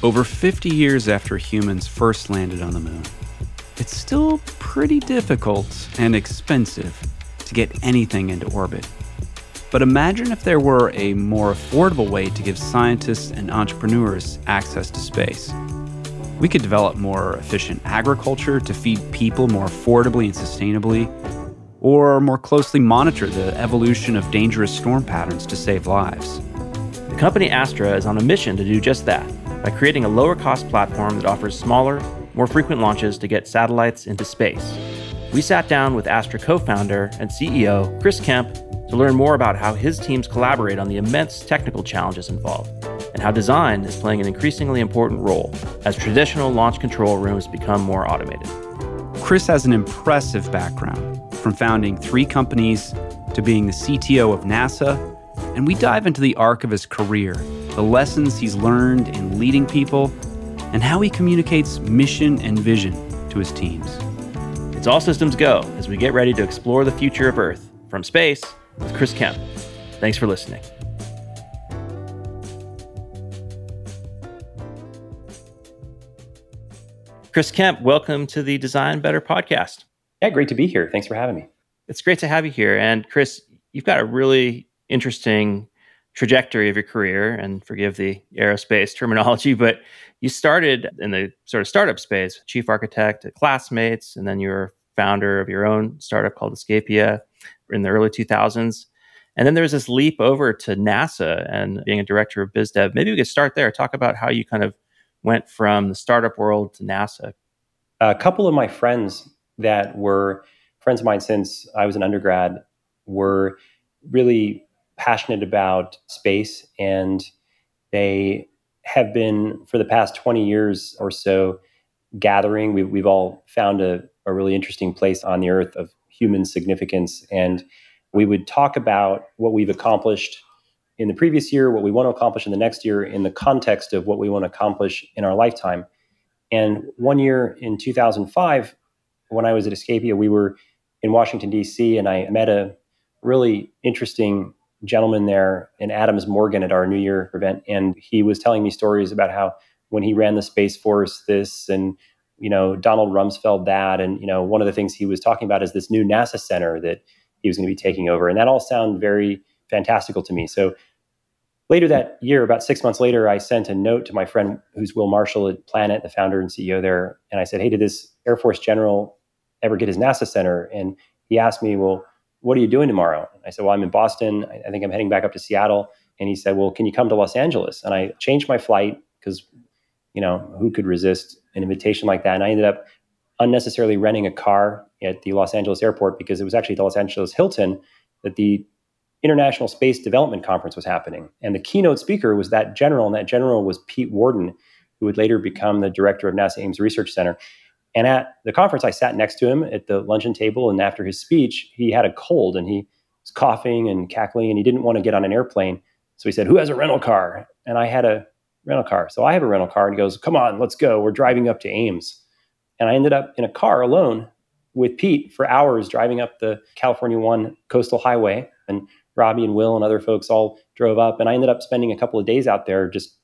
Over 50 years after humans first landed on the moon, it's still pretty difficult and expensive to get anything into orbit. But imagine if there were a more affordable way to give scientists and entrepreneurs access to space. We could develop more efficient agriculture to feed people more affordably and sustainably, or more closely monitor the evolution of dangerous storm patterns to save lives. The company Astra is on a mission to do just that by creating a lower cost platform that offers smaller, more frequent launches to get satellites into space. We sat down with Astra co founder and CEO Chris Kemp to learn more about how his teams collaborate on the immense technical challenges involved, and how design is playing an increasingly important role as traditional launch control rooms become more automated. Chris has an impressive background, from founding three companies to being the CTO of NASA, and we dive into the arc of his career, the lessons he's learned in leading people, and how he communicates mission and vision to his teams. It's all systems go as we get ready to explore the future of Earth from space with Chris Kemp. Thanks for listening. Chris Kemp, welcome to the Design Better podcast. Yeah, great to be here. Thanks for having me. It's great to have you here. And Chris, you've got a really interesting trajectory of your career, and forgive the aerospace terminology, but you started in the sort of startup space, chief architect at Classmates, and then you were founder of your own startup called Escapia in the early 2000s. And then there was this leap over to NASA and being a director of biz dev. Maybe we could start there. Talk about how you kind of went from the startup world to NASA. A couple of my friends that were friends of mine since I was an undergrad were really passionate about space and they have been for the past 20 years or so gathering we, we've all found a, a really interesting place on the earth of human significance. And we would talk about what we've accomplished in the previous year, what we want to accomplish in the next year, in the context of what we want to accomplish in our lifetime. And one year in 2005, when I was at Escapia, we were in Washington, D.C., and I met a really interesting gentleman there in Adams Morgan at our New Year event. And he was telling me stories about how when he ran the Space Force, this and you know, Donald Rumsfeld that. And, you know, one of the things he was talking about is this new NASA center that he was going to be taking over. And that all sounded very fantastical to me. So later that year, about six months later, I sent a note to my friend who's Will Marshall at Planet, the founder and CEO there. And I said, Hey, did this Air Force general ever get his NASA center? And he asked me, Well, what are you doing tomorrow? I said, Well, I'm in Boston. I think I'm heading back up to Seattle. And he said, Well, can you come to Los Angeles? And I changed my flight because, you know, who could resist an invitation like that. And I ended up unnecessarily renting a car at the Los Angeles airport because it was actually the Los Angeles Hilton that the International Space Development Conference was happening. And the keynote speaker was that general, and that general was Pete Worden, who would later become the director of NASA Ames Research Center. And at the conference, I sat next to him at the luncheon table. And after his speech, he had a cold and he was coughing and cackling, and he didn't want to get on an airplane. So he said, Who has a rental car? And I had a rental car. So I have a rental car. And he goes, Come on, let's go. We're driving up to Ames. And I ended up in a car alone with Pete for hours driving up the California One coastal highway. And Robbie and Will and other folks all drove up. And I ended up spending a couple of days out there just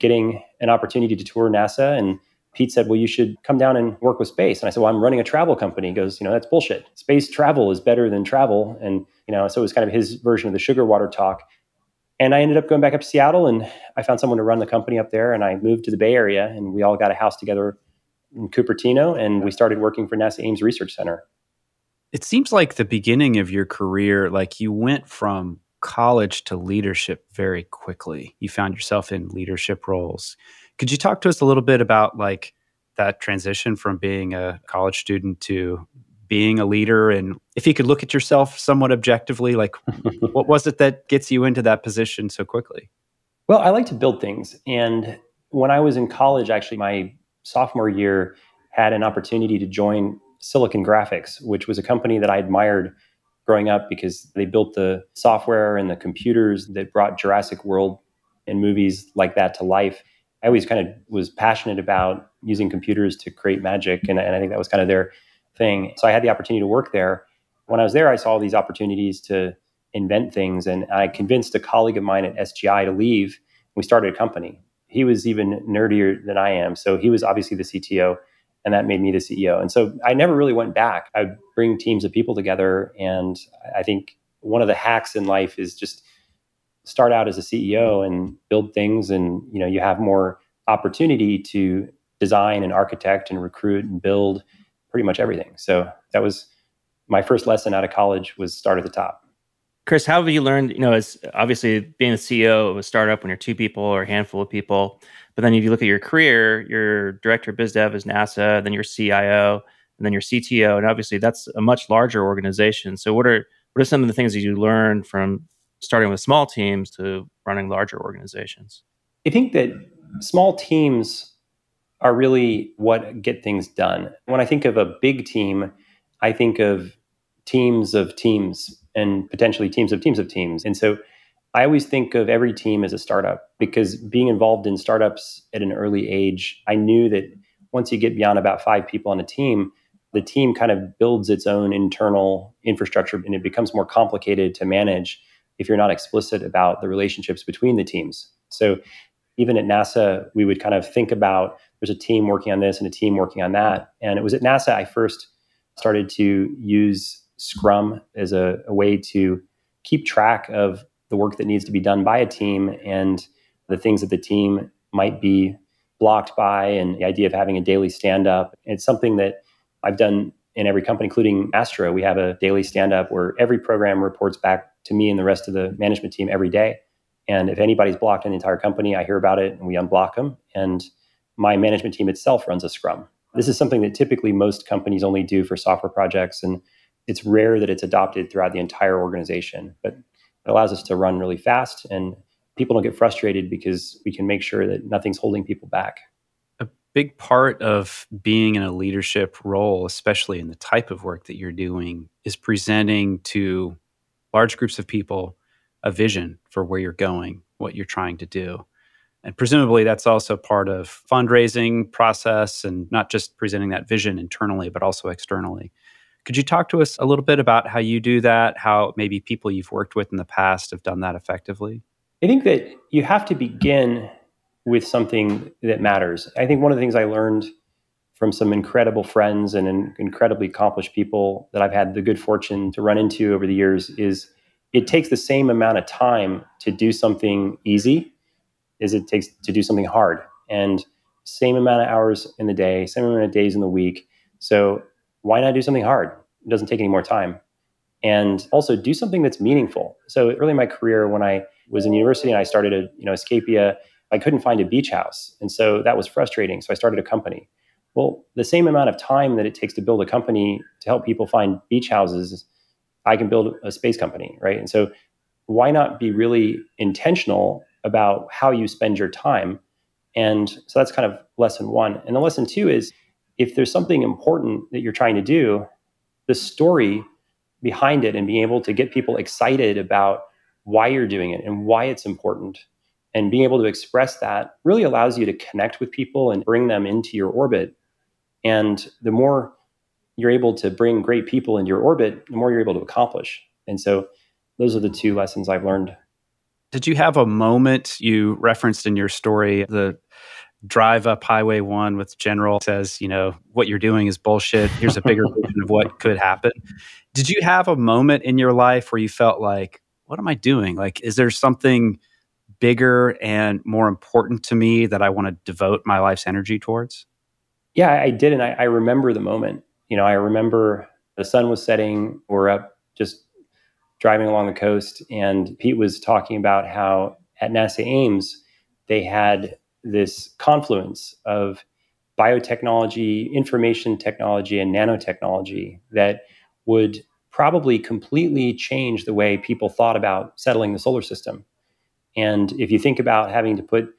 getting an opportunity to tour NASA. And Pete said, Well, you should come down and work with space. And I said, Well, I'm running a travel company. He goes, You know, that's bullshit. Space travel is better than travel. And, you know, so it was kind of his version of the sugar water talk. And I ended up going back up to Seattle and I found someone to run the company up there. And I moved to the Bay Area and we all got a house together in Cupertino and we started working for NASA Ames Research Center. It seems like the beginning of your career, like you went from college to leadership very quickly. You found yourself in leadership roles. Could you talk to us a little bit about like that transition from being a college student to being a leader? And if you could look at yourself somewhat objectively like what was it that gets you into that position so quickly? Well i like to build things. And when i was in college actually my sophomore year had an opportunity to join silicon graphics which was a company that i admired growing up because they built the software and the computers that brought jurassic world and movies like that to life i always kind of was passionate about using computers to create magic and, and i think that was kind of their thing. So I had the opportunity to work there. When I was there, I saw these opportunities to invent things, and I convinced a colleague of mine at SGI to leave. We started a company, he was even nerdier than I am. So he was obviously the CTO, and that made me the CEO. And so I never really went back. I'd bring teams of people together, and I think one of the hacks in life is just start out as a CEO and build things, and you know you have more opportunity to design and architect and recruit and build pretty much everything. So that was my first lesson out of college was start at the top. Chris, how have you learned? You know, as obviously being a CEO of a startup when you're two people or a handful of people, but then if you look at your career, your director of biz dev is NASA, then your CIO, and then your CTO, and obviously that's a much larger organization. So, what are what are some of the things that you learned from starting with small teams to running larger organizations? I think that small teams are really what get things done. When I think of a big team, I think of teams of teams and potentially teams of teams of teams. And so I always think of every team as a startup because being involved in startups at an early age, I knew that once you get beyond about five people on a team, the team kind of builds its own internal infrastructure and it becomes more complicated to manage if you're not explicit about the relationships between the teams. So even at NASA, we would kind of think about there's a team working on this and a team working on that. And it was at NASA I first started to use Scrum as a, a way to keep track of the work that needs to be done by a team and the things that the team might be blocked by and the idea of having a daily stand up. It's something that I've done in every company, including Astra. We have a daily stand up where every program reports back to me and the rest of the management team every day. And if anybody's blocked in the entire company, I hear about it and we unblock them. And my management team itself runs a scrum. This is something that typically most companies only do for software projects. And it's rare that it's adopted throughout the entire organization. But it allows us to run really fast and people don't get frustrated because we can make sure that nothing's holding people back. A big part of being in a leadership role, especially in the type of work that you're doing, is presenting to large groups of people a vision for where you're going, what you're trying to do. And presumably that's also part of fundraising process and not just presenting that vision internally, but also externally. Could you talk to us a little bit about how you do that, how maybe people you've worked with in the past have done that effectively? I think that you have to begin with something that matters. I think one of the things I learned from some incredible friends and incredibly accomplished people that I've had the good fortune to run into over the years is it takes the same amount of time to do something easy as it takes to do something hard and same amount of hours in the day, same amount of days in the week. So why not do something hard? It doesn't take any more time. And also do something that's meaningful. So early in my career, when I was in university and I started a, you know, Escapia, I couldn't find a beach house. And so that was frustrating. So I started a company. Well, the same amount of time that it takes to build a company to help people find beach houses, I can build a space company, right? And so why not be really intentional about how you spend your time? And so that's kind of lesson one. And the lesson two is if there's something important that you're trying to do, the story behind it and being able to get people excited about why you're doing it and why it's important and being able to express that really allows you to connect with people and bring them into your orbit. And the more you're able to bring great people into your orbit, the more you're able to accomplish. And so those are the two lessons I've learned. Did you have a moment you referenced in your story, the drive up Highway One with General says, you know, what you're doing is bullshit. Here's a bigger vision of what could happen. Did you have a moment in your life where you felt like, what am I doing? Like, is there something bigger and more important to me that I want to devote my life's energy towards? Yeah, I did. And I, I remember the moment. You know, I remember the sun was setting. We're up just driving along the coast. And Pete was talking about how at NASA Ames, they had this confluence of biotechnology, information technology, and nanotechnology that would probably completely change the way people thought about settling the solar system. And if you think about having to put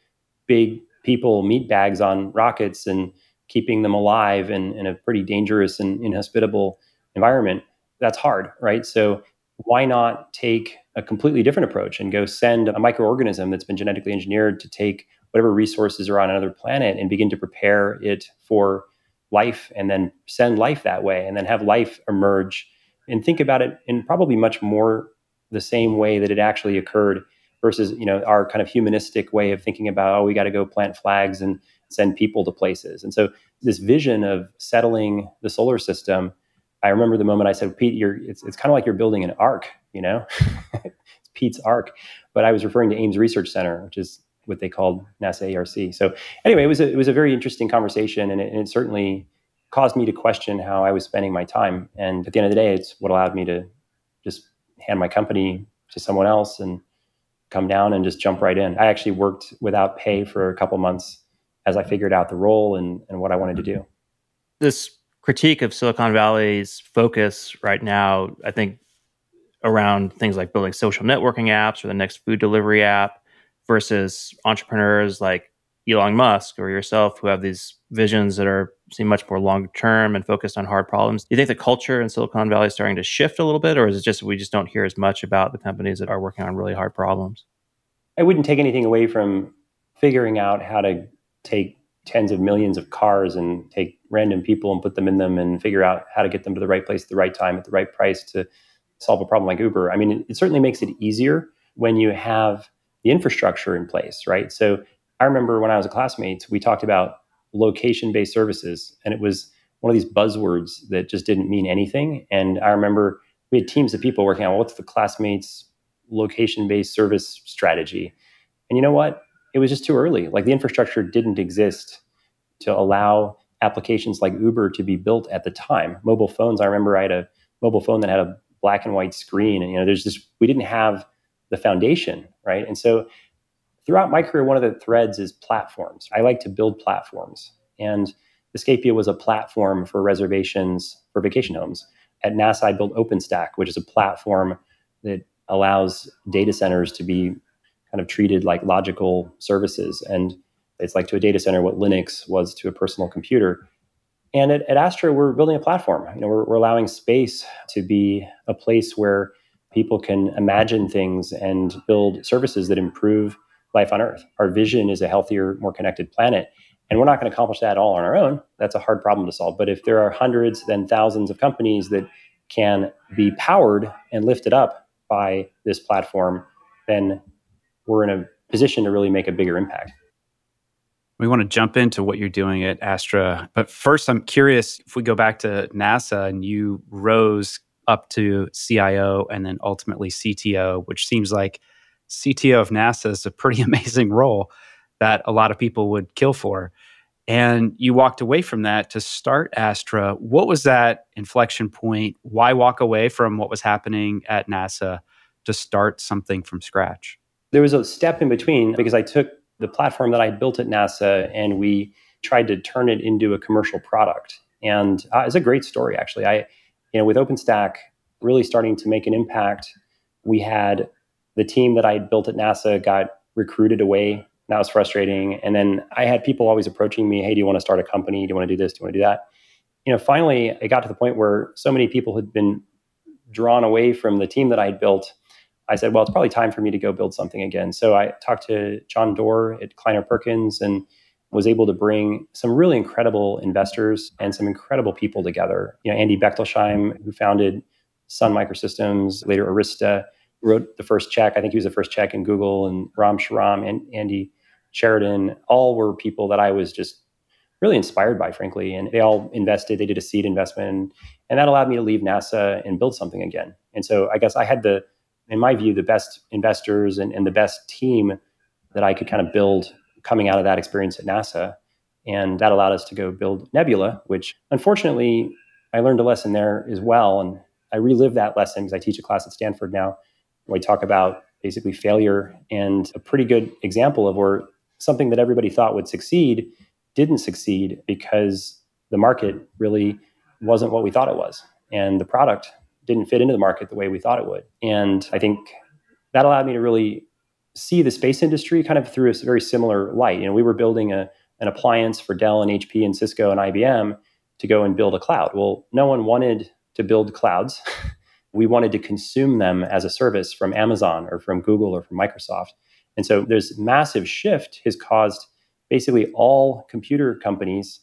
big people meat bags on rockets and keeping them alive in, in a pretty dangerous and inhospitable environment, that's hard, right? So why not take a completely different approach and go send a microorganism that's been genetically engineered to take whatever resources are on another planet and begin to prepare it for life and then send life that way and then have life emerge and think about it in probably much more the same way that it actually occurred versus you know our kind of humanistic way of thinking about oh we got to go plant flags and send people to places. And so this vision of settling the solar system i remember the moment i said pete you're it's, it's kind of like you're building an ark you know? It's pete's ark. But i was referring to ames research center which is what they called nasa arc so anyway it was a, it was a very interesting conversation and it, and it certainly caused me to question how i was spending my time. And at the end of the day it's what allowed me to just hand my company to someone else and come down and just jump right in. I actually worked without pay for a couple months as I figured out the role and, and what I wanted to do. This critique of Silicon Valley's focus right now, I think, around things like building social networking apps or the next food delivery app versus entrepreneurs like Elon Musk or yourself who have these visions that are seem much more long term and focused on hard problems. Do you think the culture in Silicon Valley is starting to shift a little bit, or is it just we just don't hear as much about the companies that are working on really hard problems? I wouldn't take anything away from figuring out how to take tens of millions of cars and take random people and put them in them and figure out how to get them to the right place at the right time at the right price to solve a problem like Uber. I mean, it, it certainly makes it easier when you have the infrastructure in place, right? So I remember when I was a classmate, we talked about location based services. And it was one of these buzzwords that just didn't mean anything. And I remember we had teams of people working on what's the classmates location based service strategy. And you know what? It was just too early. Like the infrastructure didn't exist to allow applications like Uber to be built at the time. Mobile phones, I remember I had a mobile phone that had a black and white screen. And you know, there's just we didn't have the foundation, right? And so throughout my career, one of the threads is platforms. I like to build platforms. And Escapia was a platform for reservations for vacation homes. At NASA, I built OpenStack, which is a platform that allows data centers to be kind of treated like logical services. And it's like to a data center what Linux was to a personal computer. And at, at Astra, we're building a platform. You know, we're, we're allowing space to be a place where people can imagine things and build services that improve life on Earth. Our vision is a healthier, more connected planet. And we're not going to accomplish that all on our own. That's a hard problem to solve. But if there are hundreds, then thousands of companies that can be powered and lifted up by this platform, then we're in a position to really make a bigger impact. We want to jump into what you're doing at Astra. But first, I'm curious if we go back to NASA and you rose up to CIO and then ultimately CTO, which seems like CTO of NASA is a pretty amazing role that a lot of people would kill for. And you walked away from that to start Astra. What was that inflection point? Why walk away from what was happening at NASA to start something from scratch? There was a step in between because I took the platform that I built at NASA and we tried to turn it into a commercial product. And uh, it's a great story, actually. I, you know, with OpenStack really starting to make an impact, we had the team that I built at NASA got recruited away. That was frustrating. And then I had people always approaching me, hey, do you want to start a company? Do you want to do this? Do you want to do that? You know, finally, it got to the point where so many people had been drawn away from the team that I had built. I said, well, it's probably time for me to go build something again. So I talked to John Doerr at Kleiner Perkins and was able to bring some really incredible investors and some incredible people together. You know, Andy Bechtolsheim, who founded Sun Microsystems, later Arista, wrote the first check. I think he was the first check in Google, and Ram Shriram and Andy Sheridan, all were people that I was just really inspired by, frankly. And they all invested. They did a seed investment, and that allowed me to leave NASA and build something again. And so I guess I had the, in my view, the best investors and, and the best team that I could kind of build coming out of that experience at NASA. And that allowed us to go build Nebula, which unfortunately I learned a lesson there as well. And I relive that lesson because I teach a class at Stanford now we talk about basically failure and a pretty good example of where something that everybody thought would succeed didn't succeed because the market really wasn't what we thought it was and the product didn't fit into the market the way we thought it would. And i think that allowed me to really see the space industry kind of through a very similar light. You know we were building a, an appliance for dell and hp and cisco and ibm to go and build a cloud. Well no one wanted to build clouds. We wanted to consume them as a service from Amazon or from Google or from Microsoft. And so there's massive shift has caused basically all computer companies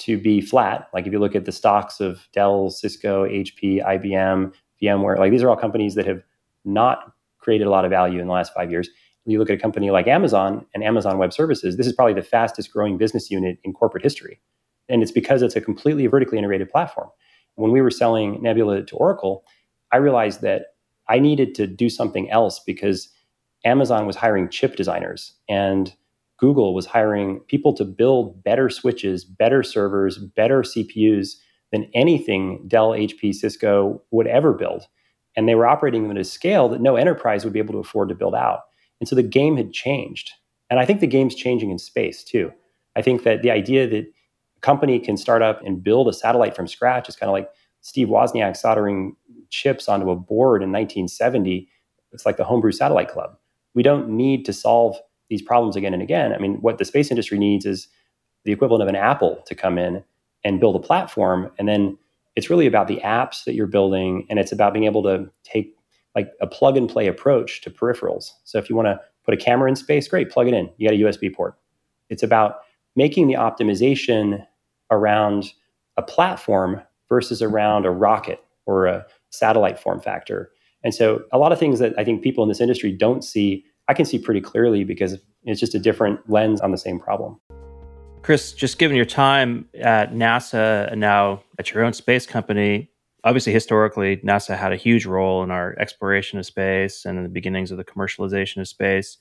to be flat. Like if you look at the stocks of Dell, Cisco, HP, IBM, VMware, like these are all companies that have not created a lot of value in the last five years. You look at a company like Amazon and Amazon Web Services, this is probably the fastest growing business unit in corporate history. And it's because it's a completely vertically integrated platform. When we were selling Nebula to Oracle, I realized that I needed to do something else because Amazon was hiring chip designers and Google was hiring people to build better switches, better servers, better CPUs than anything Dell, HP, Cisco would ever build. And they were operating them at a scale that no enterprise would be able to afford to build out. And so the game had changed. And I think the game's changing in space too. I think that the idea that a company can start up and build a satellite from scratch is kind of like Steve Wozniak soldering chips onto a board in 1970. It's like the homebrew satellite club. We don't need to solve these problems again and again. I mean, what the space industry needs is the equivalent of an Apple to come in and build a platform. And then it's really about the apps that you're building. And it's about being able to take like a plug and play approach to peripherals. So if you want to put a camera in space, great, plug it in. You got a USB port. It's about making the optimization around a platform versus around a rocket or a satellite form factor. And so a lot of things that I think people in this industry don't see I can see pretty clearly because it's just a different lens on the same problem. Chris, just given your time at NASA and now at your own space company, obviously historically NASA had a huge role in our exploration of space and in the beginnings of the commercialization of space.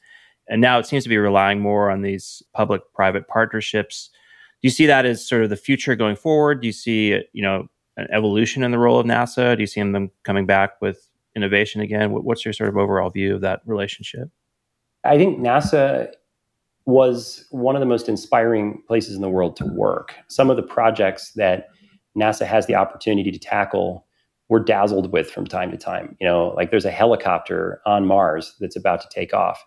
And now it seems to be relying more on these public-private partnerships. Do you see that as sort of the future going forward? Do you see, you know, an evolution in the role of NASA? Do you see them coming back with innovation again? What's your sort of overall view of that relationship? I think NASA was one of the most inspiring places in the world to work. Some of the projects that NASA has the opportunity to tackle we're dazzled with from time to time. You know, like there's a helicopter on Mars that's about to take off.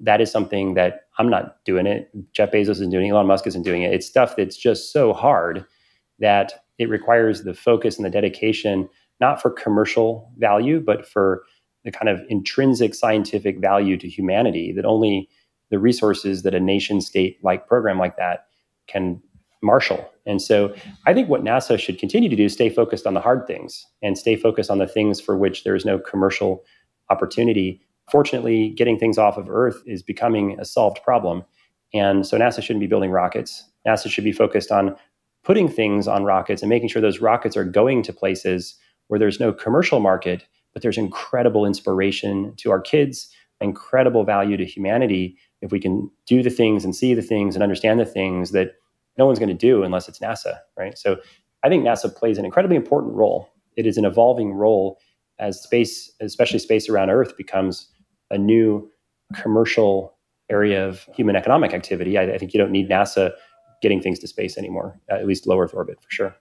That is something that I'm not doing it. Jeff Bezos isn't doing it. Elon Musk isn't doing it. It's stuff that's just so hard that it requires the focus and the dedication, not for commercial value, but for the kind of intrinsic scientific value to humanity that only the resources that a nation state like program like that can marshal. And so I think what NASA should continue to do is stay focused on the hard things and stay focused on the things for which there is no commercial opportunity. Fortunately, getting things off of Earth is becoming a solved problem. And so NASA shouldn't be building rockets. NASA should be focused on putting things on rockets and making sure those rockets are going to places where there's no commercial market but there's incredible inspiration to our kids, incredible value to humanity if we can do the things and see the things and understand the things that no one's going to do unless it's NASA, right? So I think NASA plays an incredibly important role. It is an evolving role as space, especially space around Earth, becomes a new commercial area of human economic activity. I, I think you don't need NASA getting things to space anymore, at least low Earth orbit for sure.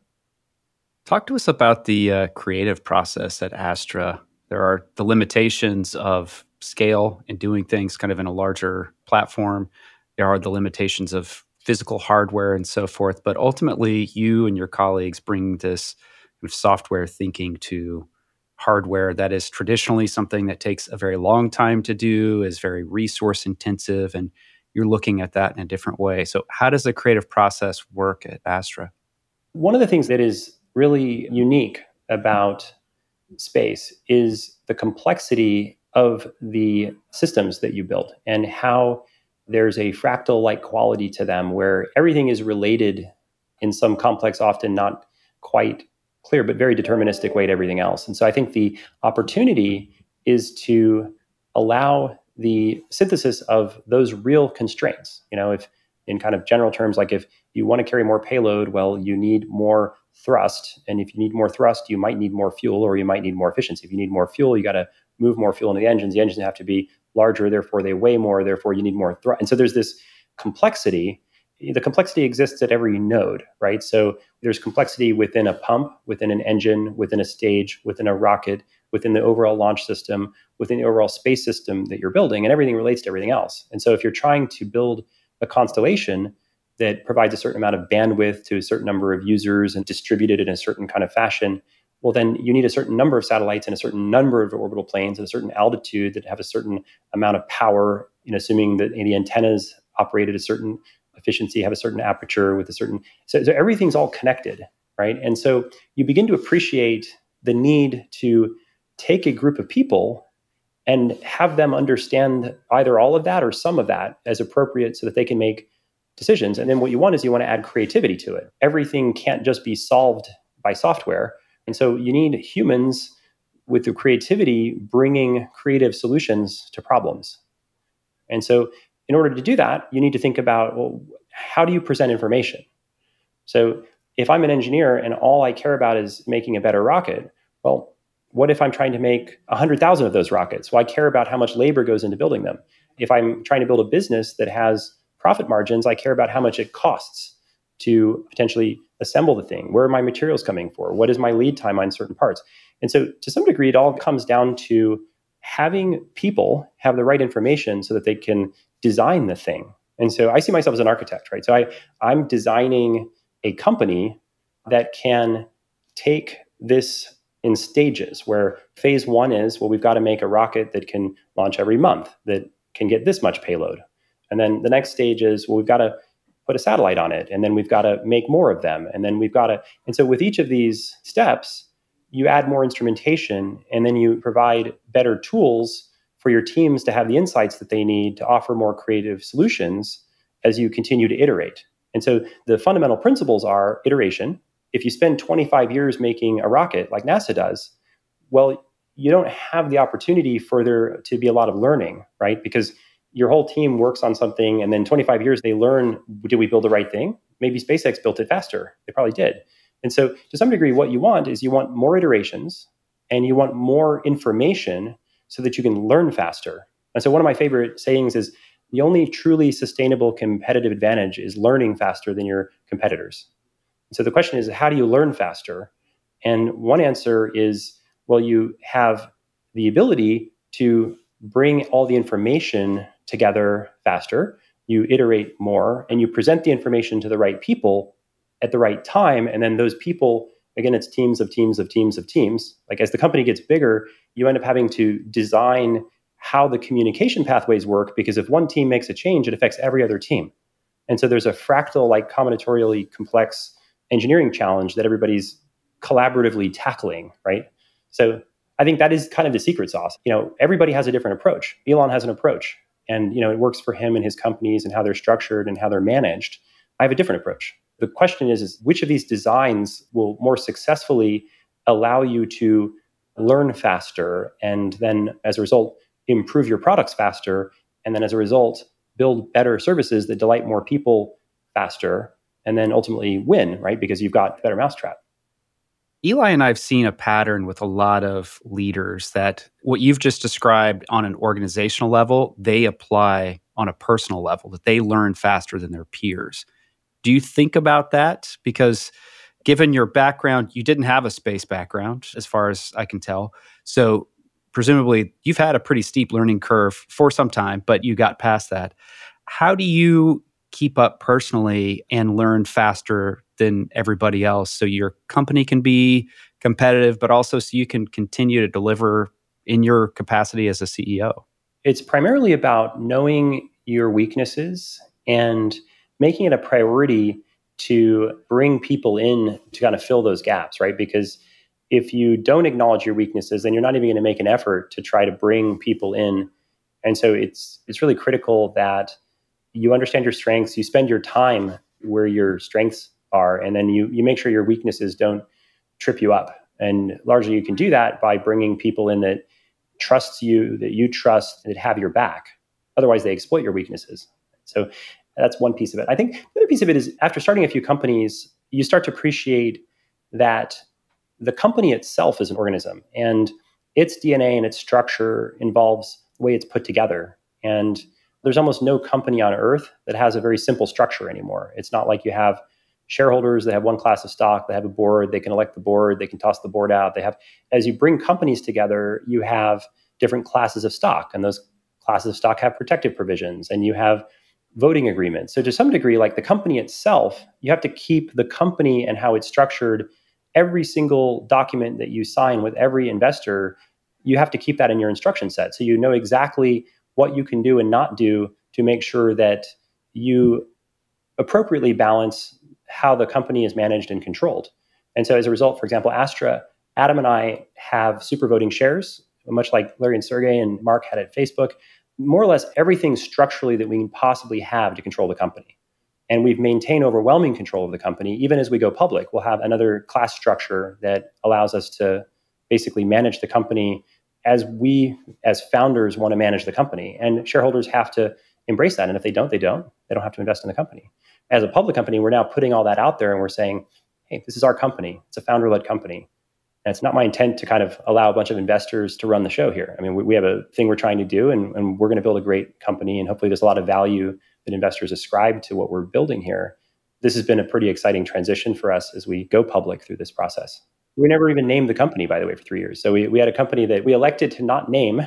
Talk to us about the uh, creative process at Astra. There are the limitations of scale and doing things kind of in a larger platform. There are the limitations of physical hardware and so forth. But ultimately, you and your colleagues bring this kind of software thinking to hardware that is traditionally something that takes a very long time to do, is very resource intensive, and you're looking at that in a different way. So, how does the creative process work at Astra? One of the things that is really unique about space is the complexity of the systems that you build and how there's a fractal like quality to them where everything is related in some complex, often not quite clear, but very deterministic way to everything else. And so I think the opportunity is to allow the synthesis of those real constraints. You know, if in kind of general terms, like if you want to carry more payload, well, you need more thrust. And if you need more thrust, you might need more fuel or you might need more efficiency. If you need more fuel, you got to move more fuel into the engines. The engines have to be larger, therefore they weigh more, therefore you need more thrust. And so there's this complexity. The complexity exists at every node, right? So there's complexity within a pump, within an engine, within a stage, within a rocket, within the overall launch system, within the overall space system that you're building, and everything relates to everything else. And so if you're trying to build a constellation, that provides a certain amount of bandwidth to a certain number of users and distributed in a certain kind of fashion, well, then you need a certain number of satellites and a certain number of orbital planes at a certain altitude that have a certain amount of power, know, assuming that the antennas operate at a certain efficiency, have a certain aperture with a certain, so, so everything's all connected, right? And so you begin to appreciate the need to take a group of people and have them understand either all of that or some of that as appropriate so that they can make decisions. And then what you want is you want to add creativity to it. Everything can't just be solved by software. And so you need humans with the creativity bringing creative solutions to problems. And so in order to do that, you need to think about well, how do you present information? So if I'm an engineer and all I care about is making a better rocket, well, what if I'm trying to make 100,000 of those rockets? Well, I care about how much labor goes into building them. If I'm trying to build a business that has profit margins, I care about how much it costs to potentially assemble the thing. Where are my materials coming for? What is my lead time on certain parts? And so, to some degree, it all comes down to having people have the right information so that they can design the thing. And so, I see myself as an architect, right? So, I, I'm designing a company that can take this in stages where phase one is well we've got to make a rocket that can launch every month that can get this much payload and then the next stage is well we've got to put a satellite on it and then we've got to make more of them and then we've got to and so with each of these steps you add more instrumentation and then you provide better tools for your teams to have the insights that they need to offer more creative solutions as you continue to iterate and so the fundamental principles are iteration if you spend 25 years making a rocket like NASA does, well, you don't have the opportunity for there to be a lot of learning, right? Because your whole team works on something and then 25 years they learn did we build the right thing? Maybe SpaceX built it faster. They probably did. And so to some degree what you want is you want more iterations and you want more information so that you can learn faster. And so one of my favorite sayings is the only truly sustainable competitive advantage is learning faster than your competitors. So the question is, how do you learn faster? And one answer is, well, you have the ability to bring all the information together faster. You iterate more and you present the information to the right people at the right time. And then those people, again, it's teams of teams of teams of teams. Like as the company gets bigger, you end up having to design how the communication pathways work because if one team makes a change, it affects every other team. And so there's a fractal, like combinatorially complex engineering challenge that everybody's collaboratively tackling, right? So I think that is kind of the secret sauce. You know, everybody has a different approach. Elon has an approach, and you know, it works for him and his companies and how they're structured and how they're managed. I have a different approach. The question is, is which of these designs will more successfully allow you to learn faster and then as a result improve your products faster and then as a result build better services that delight more people faster and then ultimately win, right? Because you've got better mousetrap. Eli and I've seen a pattern with a lot of leaders that what you've just described on an organizational level, they apply on a personal level, that they learn faster than their peers. Do you think about that? Because given your background, you didn't have a space background, as far as I can tell. So presumably you've had a pretty steep learning curve for some time, but you got past that. How do you keep up personally and learn faster than everybody else so your company can be competitive but also so you can continue to deliver in your capacity as a CEO? It's primarily about knowing your weaknesses and making it a priority to bring people in to kind of fill those gaps, right? Because if you don't acknowledge your weaknesses, then you're not even going to make an effort to try to bring people in. And so it's it's really critical that you understand your strengths, you spend your time where your strengths are, and then you you make sure your weaknesses don't trip you up. And largely, you can do that by bringing people in that trusts you, that you trust, that have your back. Otherwise, they exploit your weaknesses. So that's one piece of it. I think the other piece of it is after starting a few companies, you start to appreciate that the company itself is an organism and its DNA and its structure involves the way it's put together. And there's almost no company on earth that has a very simple structure anymore. It's not like you have shareholders they have one class of stock, they have a board, they can elect the board, they can toss the board out. They have, as you bring companies together, you have different classes of stock, and those classes of stock have protective provisions, and you have voting agreements. So, to some degree, like the company itself, you have to keep the company and how it's structured. Every single document that you sign with every investor, you have to keep that in your instruction set. So, you know exactly what you can do and not do to make sure that you appropriately balance how the company is managed and controlled. And so, as a result, for example, Astra, Adam and I have super voting shares. much like Larry and Sergey and Mark had at Facebook. More or less everything structurally that we can possibly have to control the company. And we've maintained overwhelming control of the company. Even as we go public, we'll have another class structure that allows us to basically manage the company as we, as founders, want to manage the company. And shareholders have to embrace that. And if they don't, they don't. They don't have to invest in the company. As a public company, we're now putting all that out there and we're saying, hey, this is our company. It's a founder led company. And it's not my intent to kind of allow a bunch of investors to run the show here. I mean, we, we have a thing we're trying to do, and, and we're going to build a great company. And hopefully, there's a lot of value that investors ascribe to what we're building here. This has been a pretty exciting transition for us as we go public through this process. We never even named the company, by the way, for three years. So we, we had a company that we elected to not name.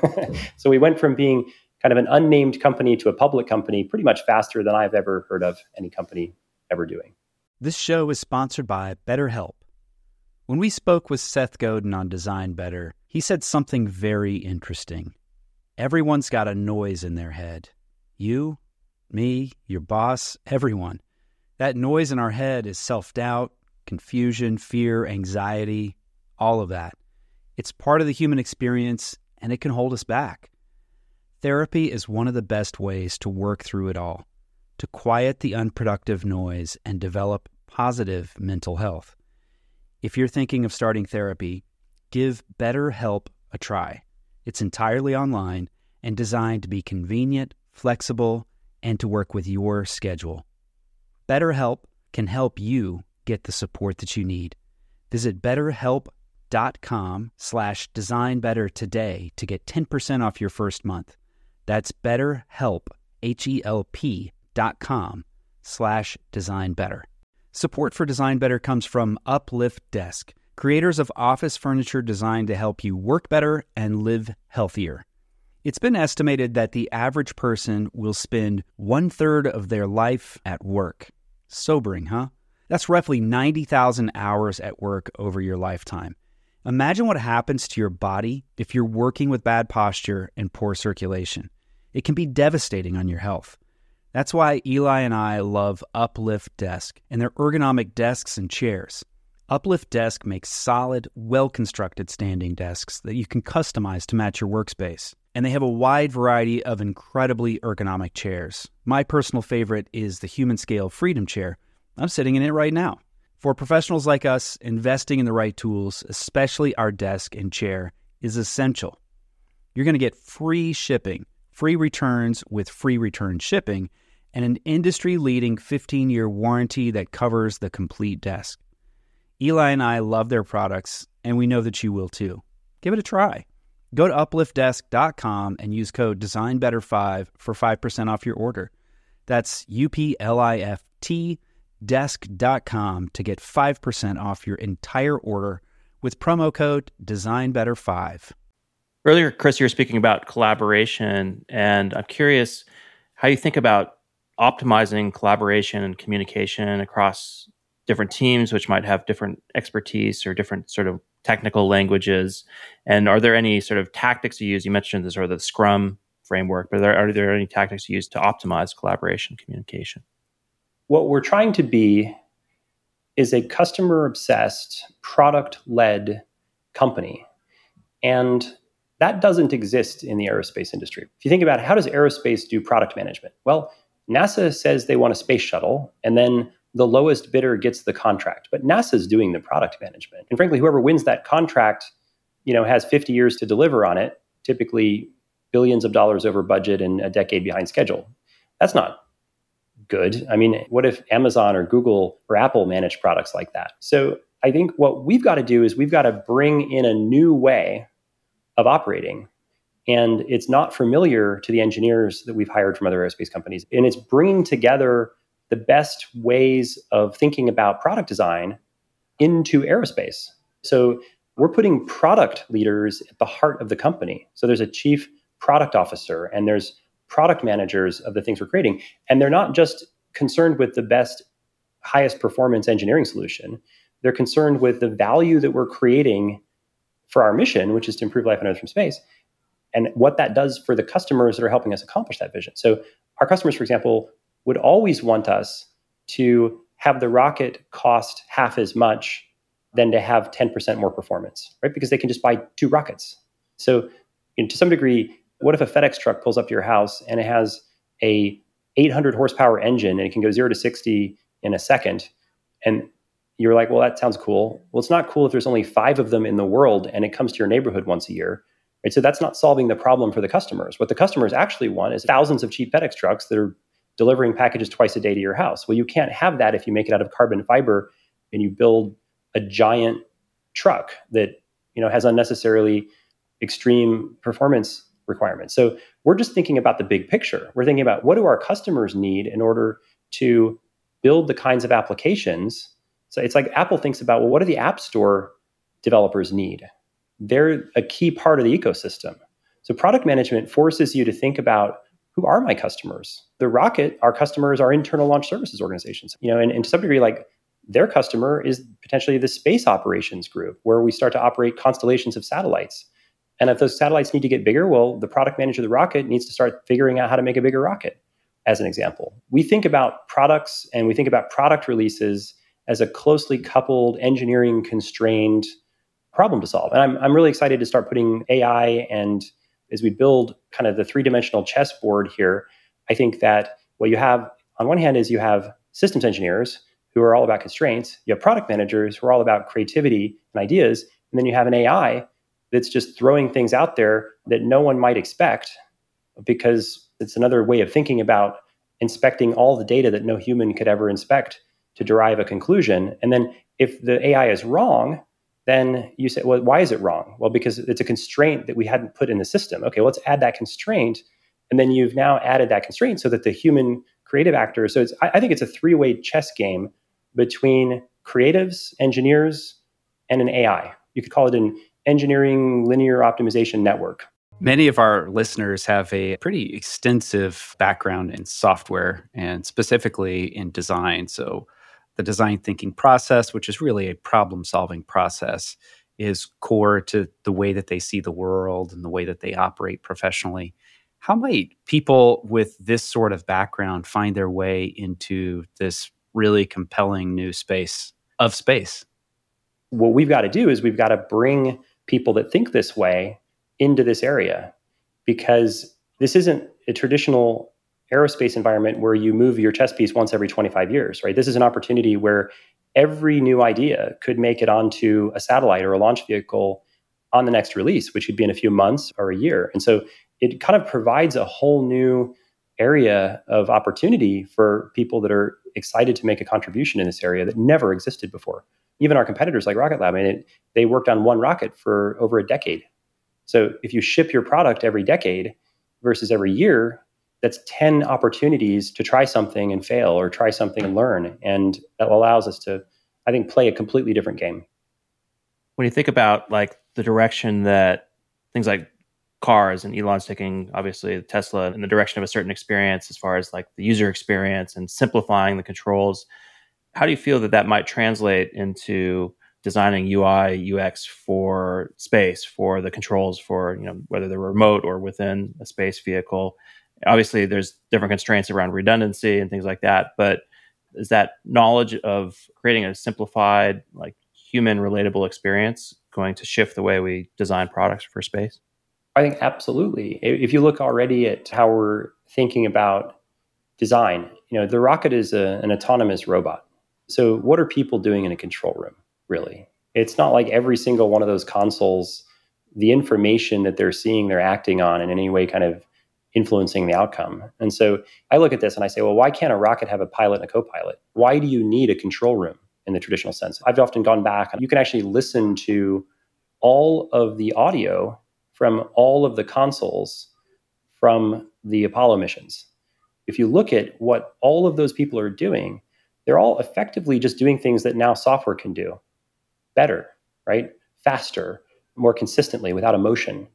so we went from being kind of an unnamed company to a public company pretty much faster than I've ever heard of any company ever doing. This show is sponsored by BetterHelp. When we spoke with Seth Godin on Design Better, he said something very interesting. Everyone's got a noise in their head. You, me, your boss, everyone. That noise in our head is self doubt, confusion, fear, anxiety, all of that. It's part of the human experience and it can hold us back. Therapy is one of the best ways to work through it all, to quiet the unproductive noise and develop positive mental health. If you're thinking of starting therapy, give BetterHelp a try. It's entirely online and designed to be convenient, flexible, and to work with your schedule. BetterHelp can help you get the support that you need. Visit betterhelp.com slash designbetter today to get 10% off your first month. That's betterhelp, H-E-L-P dot com slash designbetter. Support for Design Better comes from Uplift Desk, creators of office furniture designed to help you work better and live healthier. It's been estimated that the average person will spend one third of their life at work. Sobering, huh? That's roughly 90,000 hours at work over your lifetime. Imagine what happens to your body if you're working with bad posture and poor circulation. It can be devastating on your health. That's why Eli and I love Uplift Desk and their ergonomic desks and chairs. Uplift Desk makes solid, well constructed standing desks that you can customize to match your workspace. And they have a wide variety of incredibly ergonomic chairs. My personal favorite is the Human Scale Freedom Chair. I'm sitting in it right now. For professionals like us, investing in the right tools, especially our desk and chair, is essential. You're going to get free shipping, free returns with free return shipping and an industry leading 15 year warranty that covers the complete desk. Eli and I love their products, and we know that you will too. Give it a try. Go to upliftdesk.com and use code DesignBetter5 for 5% off your order. That's U P L I F T desk.com to get 5% off your entire order with promo code DesignBetter5. Earlier, Chris, you were speaking about collaboration, and I'm curious how you think about optimizing collaboration and communication across different teams, which might have different expertise or different sort of technical languages. And are there any sort of tactics you use? You mentioned the sort of the Scrum framework, but are there, are there any tactics you use to optimize collaboration communication? What we're trying to be is a customer obsessed, product led company. And that doesn't exist in the aerospace industry. If you think about it, how does aerospace do product management? Well, NASA says they want a space shuttle, and then the lowest bidder gets the contract. But NASA's doing the product management. And frankly, whoever wins that contract, you know, has 50 years to deliver on it, typically billions of dollars over budget and a decade behind schedule. That's not good. I mean, what if Amazon or Google or Apple manage products like that? So I think what we've got to do is we've got to bring in a new way of operating and it's not familiar to the engineers that we've hired from other aerospace companies. And it's bringing together the best ways of thinking about product design into aerospace. So we're putting product leaders at the heart of the company. So there's a chief product officer and there's product managers of the things we're creating. And they're not just concerned with the best, highest performance engineering solution, they're concerned with the value that we're creating for our mission, which is to improve life on Earth from space and what that does for the customers that are helping us accomplish that vision. So, our customers, for example, would always want us to have the rocket cost half as much than to have 10% more performance, right? Because they can just buy two rockets. So, you know, to some degree, what if a FedEx truck pulls up to your house and it has a 800 horsepower engine and it can go zero to 60 in a second? And you're like, well, that sounds cool. Well, it's not cool if there's only five of them in the world and it comes to your neighborhood once a year. Right? So that's not solving the problem for the customers. What the customers actually want is thousands of cheap FedEx trucks that are delivering packages twice a day to your house. Well, you can't have that if you make it out of carbon fiber and you build a giant truck that you know has unnecessarily extreme performance requirements. So we're just thinking about the big picture. We're thinking about what do our customers need in order to build the kinds of applications. So it's like Apple thinks about well, what do the App Store developers need? They're a key part of the ecosystem. So product management forces you to think about who are my customers? The Rocket, our customers are internal launch services organizations. You know, and, and to some degree, like their customer is potentially the space operations group, where we start to operate constellations of satellites. And if those satellites need to get bigger, well, the product manager of the rocket needs to start figuring out how to make a bigger rocket, as an example. We think about products and we think about product releases as a closely coupled, engineering constrained problem to solve. And I'm, I'm really excited to start putting AI and as we build kind of the three dimensional chessboard here, I think that what you have on one hand is you have systems engineers who are all about constraints, you have product managers who are all about creativity and ideas, and then you have an AI that's just throwing things out there that no one might expect because it's another way of thinking about inspecting all the data that no human could ever inspect to derive a conclusion. And then if the AI is wrong, then you say, well, why is it wrong? Well, because it's a constraint that we hadn't put in the system. Okay, let's add that constraint. And then you've now added that constraint so that the human creative actor, so it's, I, think it's a three way chess game between creatives, engineers, and an AI. You could call it an engineering linear optimization network. Many of our listeners have a pretty extensive background in software and specifically in design. So, the design thinking process, which is really a problem solving process, is core to the way that they see the world and the way that they operate professionally. How might people with this sort of background find their way into this really compelling new space of space? What we've got to do is we've got to bring people that think this way into this area because this isn't a traditional aerospace environment where you move your chess piece once every 25 years, right? This is an opportunity where every new idea could make it onto a satellite or a launch vehicle on the next release, which could be in a few months or a year. And so it kind of provides a whole new area of opportunity for people that are excited to make a contribution in this area that never existed before. Even our competitors like Rocket Lab, I mean, they worked on one rocket for over a decade. So if you ship your product every decade versus every year, that's 10 opportunities to try something and fail or try something and learn. And that allows us to, I think, play a completely different game. When you think about like the direction that things like cars and Elon's taking obviously Tesla in the direction of a certain experience as far as like the user experience and simplifying the controls. How do you feel that that might translate into designing UI UX for space for the controls for you know whether they're remote or within a space vehicle? obviously there's different constraints around redundancy and things like that but is that knowledge of creating a simplified like human relatable experience going to shift the way we design products for space? I think absolutely. If you look already at how we're thinking about design you know the rocket is a, an autonomous robot so what are people doing in a control room really it's not like every single one of those consoles the information that they're seeing they're acting on in any way kind of influencing the outcome. And so I look at this and I say, well, why can't a rocket have a pilot and a co pilot? Why do you need a control room in the traditional sense? I've often gone back, you can actually listen to all of the audio from all of the consoles from the Apollo missions. If you look at what all of those people are doing, they're all effectively just doing things that now software can do better, right? Faster, more consistently without emotion.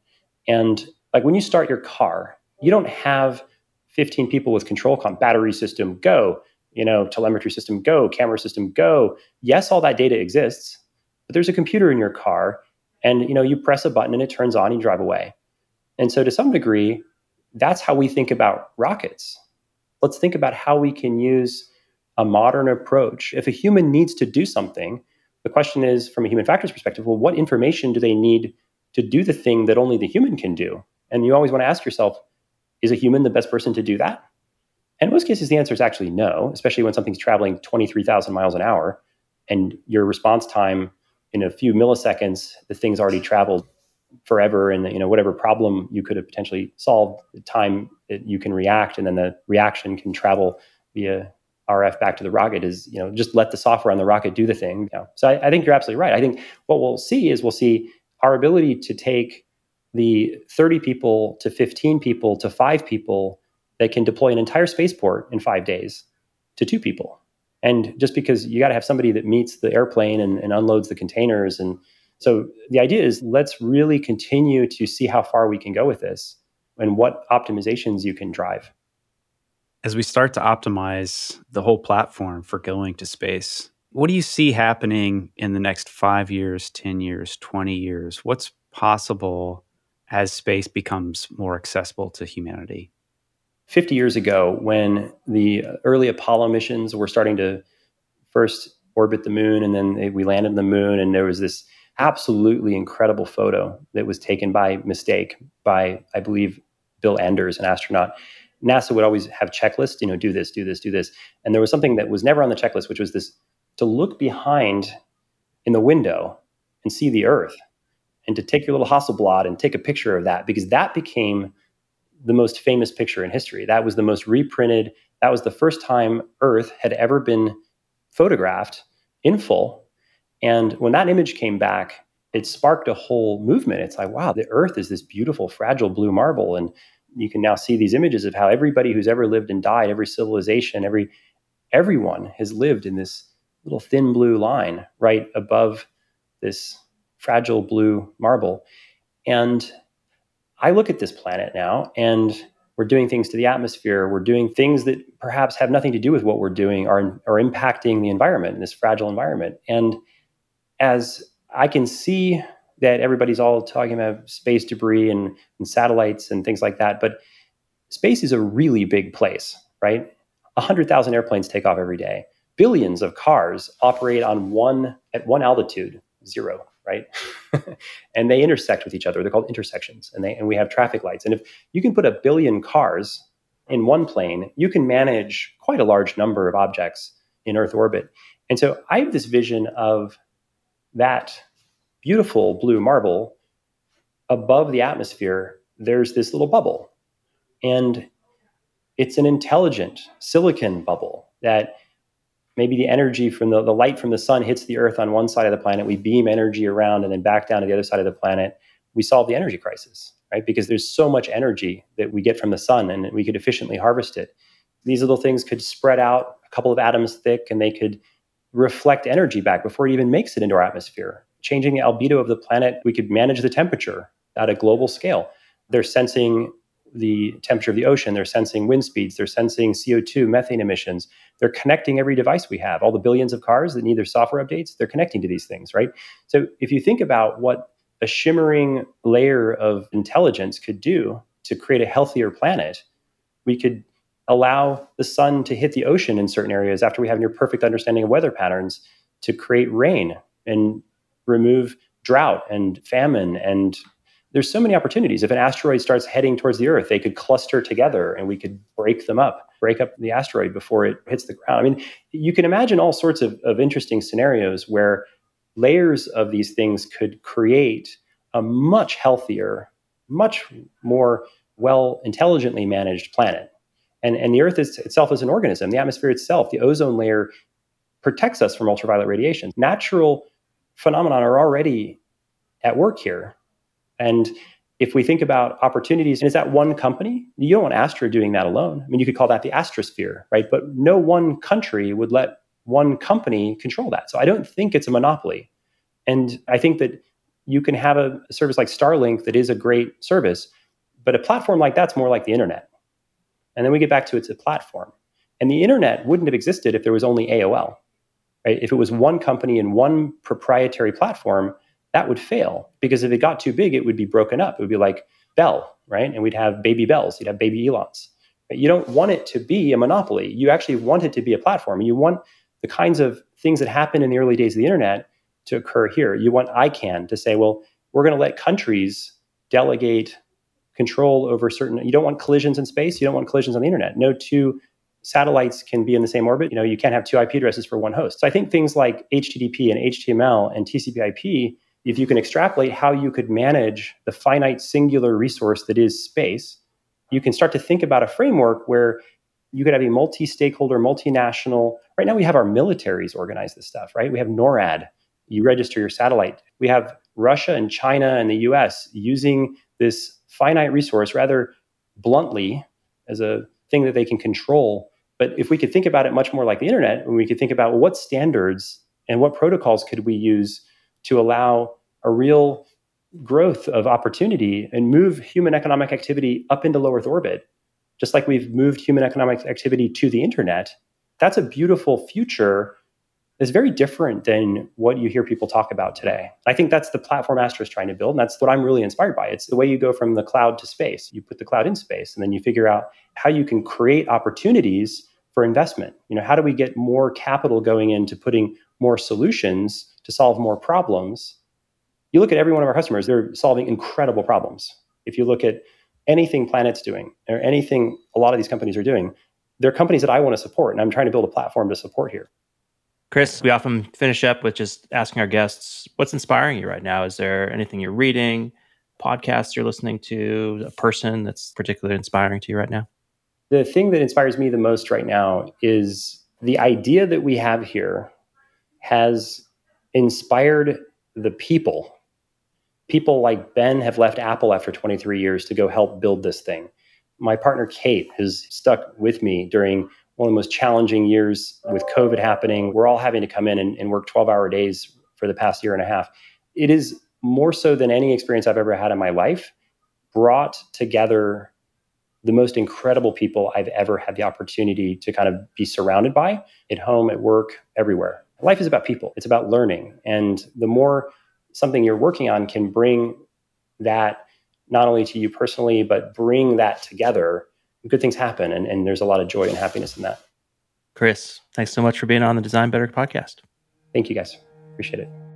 And like when you start your car, you don't have 15 people with control com battery system go you know telemetry system go camera system go yes all that data exists but there's a computer in your car and you know you press a button and it turns on and you drive away and so to some degree that's how we think about rockets let's think about how we can use a modern approach if a human needs to do something the question is from a human factors perspective well what information do they need to do the thing that only the human can do. And you always want to ask yourself, is a human the best person to do that? And in most cases, the answer is actually no, especially when something's traveling 23,000 miles an hour and your response time in a few milliseconds, the thing's already traveled forever and you know whatever problem you could have potentially solved the time that you can react and then the reaction can travel via RF back to the rocket is you know just let the software on the rocket do the thing. You know? So I, I think you're absolutely right. I think what we'll see is we'll see our ability to take the 30 people to 15 people to five people that can deploy an entire spaceport in five days to two people. And just because you got to have somebody that meets the airplane and, and unloads the containers. And so the idea is let's really continue to see how far we can go with this and what optimizations you can drive. As we start to optimize the whole platform for going to space, what do you see happening in the next five years, 10 years, 20 years? What's possible as space becomes more accessible to humanity? 50 years ago, when the early Apollo missions were starting to first orbit the moon, and then they, we landed on the moon, and there was this absolutely incredible photo that was taken by mistake by, I believe, Bill Anders, an astronaut. NASA would always have checklists, you know, do this, do this, do this. And there was something that was never on the checklist, which was this to look behind in the window and see the Earth and to take your little Hasselblad and take a picture of that because that became the most famous picture in history. That was the most reprinted. That was the first time Earth had ever been photographed in full. And when that image came back, it sparked a whole movement. It's like, wow, the Earth is this beautiful, fragile blue marble. And you can now see these images of how everybody who's ever lived and died, every civilization, every everyone has lived in this little thin blue line right above this fragile blue marble. And I look at this planet now and we're doing things to the atmosphere. We're doing things that perhaps have nothing to do with what we're doing or are impacting the environment, this fragile environment. And as I can see that everybody's all talking about space debris and, and satellites and things like that, but space is a really big place, right? 100,000 airplanes take off every day. Billions of cars operate on one at one altitude, zero right? and they intersect with each other. They're called intersections, and they and we have traffic lights. And if you can put a billion cars in one plane, you can manage quite a large number of objects in Earth orbit. And so I have this vision of that beautiful blue marble above the atmosphere. There's this little bubble, and it's an intelligent silicon bubble that maybe the energy from the, the light from the sun hits the earth on one side of the planet. We beam energy around and then back down to the other side of the planet. We solve the energy crisis right? Because there's so much energy that we get from the sun and we could efficiently harvest it. These little things could spread out. A couple of atoms thick and they could reflect energy back before it even makes it into our atmosphere changing the albedo of the planet we could manage the temperature at a global scale they're sensing the temperature of the ocean, they're sensing wind speeds, they're sensing CO2, methane emissions. They're connecting every device we have. All the billions of cars that need their software updates, they're connecting to these things, right? So if you think about what a shimmering layer of intelligence could do to create a healthier planet, we could allow the sun to hit the ocean in certain areas after we have near perfect understanding of weather patterns to create rain and remove drought and famine and there's so many opportunities. If an asteroid starts heading towards the Earth, they could cluster together and we could break them up, break up the asteroid before it hits the ground. I mean, you can imagine all sorts of, of interesting scenarios where layers of these things could create a much healthier, much more well intelligently managed planet. And, and the Earth is, itself is an organism. The atmosphere itself, the ozone layer, protects us from ultraviolet radiation. Natural phenomena are already at work here and if we think about opportunities, and is that one company? You don't want Astra doing that alone. I mean, you could call that the Astrosphere, right? But no one country would let one company control that. So I don't think it's a monopoly. And I think that you can have a service like Starlink that is a great service, but a platform like that's more like the internet. And then we get back to it's a platform. And the internet wouldn't have existed if there was only AOL. Right? If it was one company and one proprietary platform, that would fail because if it got too big, it would be broken up. It would be like Bell, right? And we'd have baby Bells, you'd have baby Elons. But you don't want it to be a monopoly. You actually want it to be a platform. You want the kinds of things that happen in the early days of the internet to occur here. You want ICANN to say, well, we're going to let countries delegate control over certain you don't want collisions in space you don't want collisions on the internet no two satellites can be in the same orbit. You know you can't have two ip addresses for one host. So i think things like http and html and tcp/ip if you can extrapolate how you could manage the finite singular resource that is space you can start to think about a framework where you could have a multi-stakeholder multinational. Right now we have our militaries organize this stuff right? We have norad. You register your satellite. We have russia and china and the us using this finite resource rather bluntly as a thing that they can control. But if we could think about it much more like the internet, and we could think about what standards and what protocols could we use to allow a real growth of opportunity and move human economic activity up into low Earth orbit, just like we've moved human economic activity to the internet, that's a beautiful future is very different than what you hear people talk about today. I think that's the platform Astra is trying to build, and that's what I'm really inspired by. It's the way you go from the cloud to space. You put the cloud in space, and then you figure out how you can create opportunities for investment. You know, how do we get more capital going into putting more solutions to solve more problems? You look at every one of our customers; they're solving incredible problems. If you look at anything Planet's doing, or anything a lot of these companies are doing, they're companies that I want to support, and I'm trying to build a platform to support here. Chris, we often finish up with just asking our guests what's inspiring you right now? Is there anything you're reading, podcasts you're listening to, a person that's particularly inspiring to you right now? The thing that inspires me the most right now is the idea that we have here has inspired the people. People like Ben have left Apple after 23 years to go help build this thing. My partner Kate has stuck with me during one of the most challenging years with COVID happening. We're all having to come in and, and work 12 hour days for the past year and a half. It is more so than any experience I've ever had in my life, brought together the most incredible people I've ever had the opportunity to kind of be surrounded by at home, at work, everywhere. Life is about people, it's about learning. And the more something you're working on can bring that not only to you personally, but bring that together good things happen and, and there's a lot of joy and happiness in that. Chris, thanks so much for being on the Design Better podcast. Thank you guys. Appreciate it.